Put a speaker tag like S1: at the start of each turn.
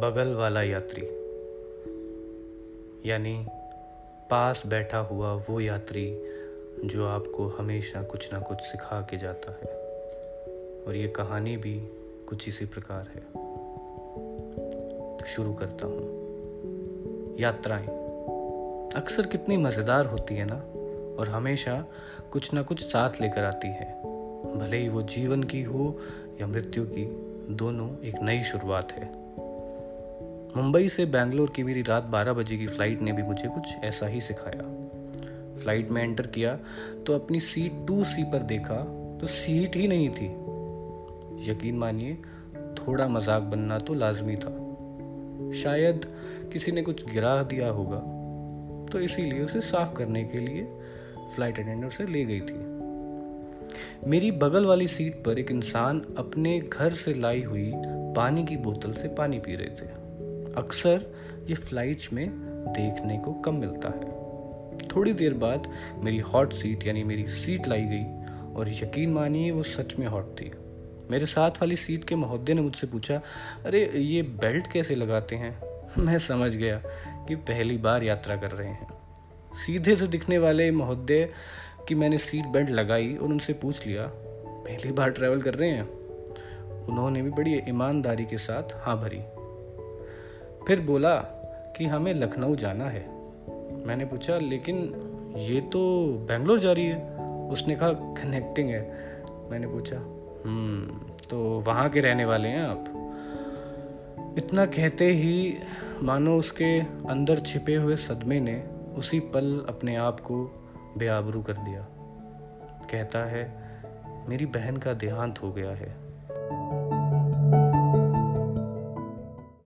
S1: बगल वाला यात्री, यानी पास बैठा हुआ वो यात्री जो आपको हमेशा कुछ ना कुछ सिखा के जाता है। और ये कहानी भी कुछ इसी प्रकार है। तो शुरू करता हूँ। यात्राएँ। अक्सर कितनी मज़ेदार होती है ना? और हमेशा कुछ ना कुछ साथ लेकर आती है। भले ही वो जीवन की हो या मृत्यु की, दोनों एक नई शुरुआत है। मुंबई से बैंगलोर की मेरी रात 12 बजे की फ़्लाइट ने भी मुझे कुछ ऐसा ही सिखाया। फ़्लाइट में एंटर किया तो अपनी सीट टू सी पर देखा तो सीट ही नहीं थी। यकीन मानिए, थोड़ा मज़ाक बनना तो लाजमी था। शायद किसी ने कुछ गिरा दिया होगा। तो इसीलिए उसे साफ़ करने के लिए फ़्लाइट अटेंडेंट से ले गई थी। मेरी बगल वाली सीट पर एक इंसान अपने घर से लाई हुई पानी की बोतल से पानी पी रहे थे। अक्सर ये फ्लाइट्स में देखने को कम मिलता है। थोड़ी देर बाद मेरी हॉट सीट यानी मेरी सीट लाई गई और यकीन मानिए वो सच में हॉट थी। मेरे साथ वाली सीट के महोदय ने मुझसे पूछा, अरे, ये बेल्ट कैसे लगाते हैं? मैं समझ गया कि पहली बार यात्रा कर रहे हैं। सीधे से दिखने वाले महोदय की मैंने सीट बेल्ट लगाई और उनसे पूछ लिया, पहली बार ट्रैवल कर रहे हैं? उन्होंने भी बड़ी ईमानदारी के साथ हाँ भरी। फिर बोला कि हमें लखनऊ जाना है। मैंने पूछा, लेकिन ये तो बेंगलोर जा रही है? उसने कहा कनेक्टिंग है। मैंने पूछा हम्म तो वहाँ के रहने वाले हैं आप? इतना कहते ही, मानो उसके अंदर छिपे हुए सदमे ने उसी पल अपने आप को बेआबरू कर दिया। कहता है, मेरी बहन का देहांत हो गया है।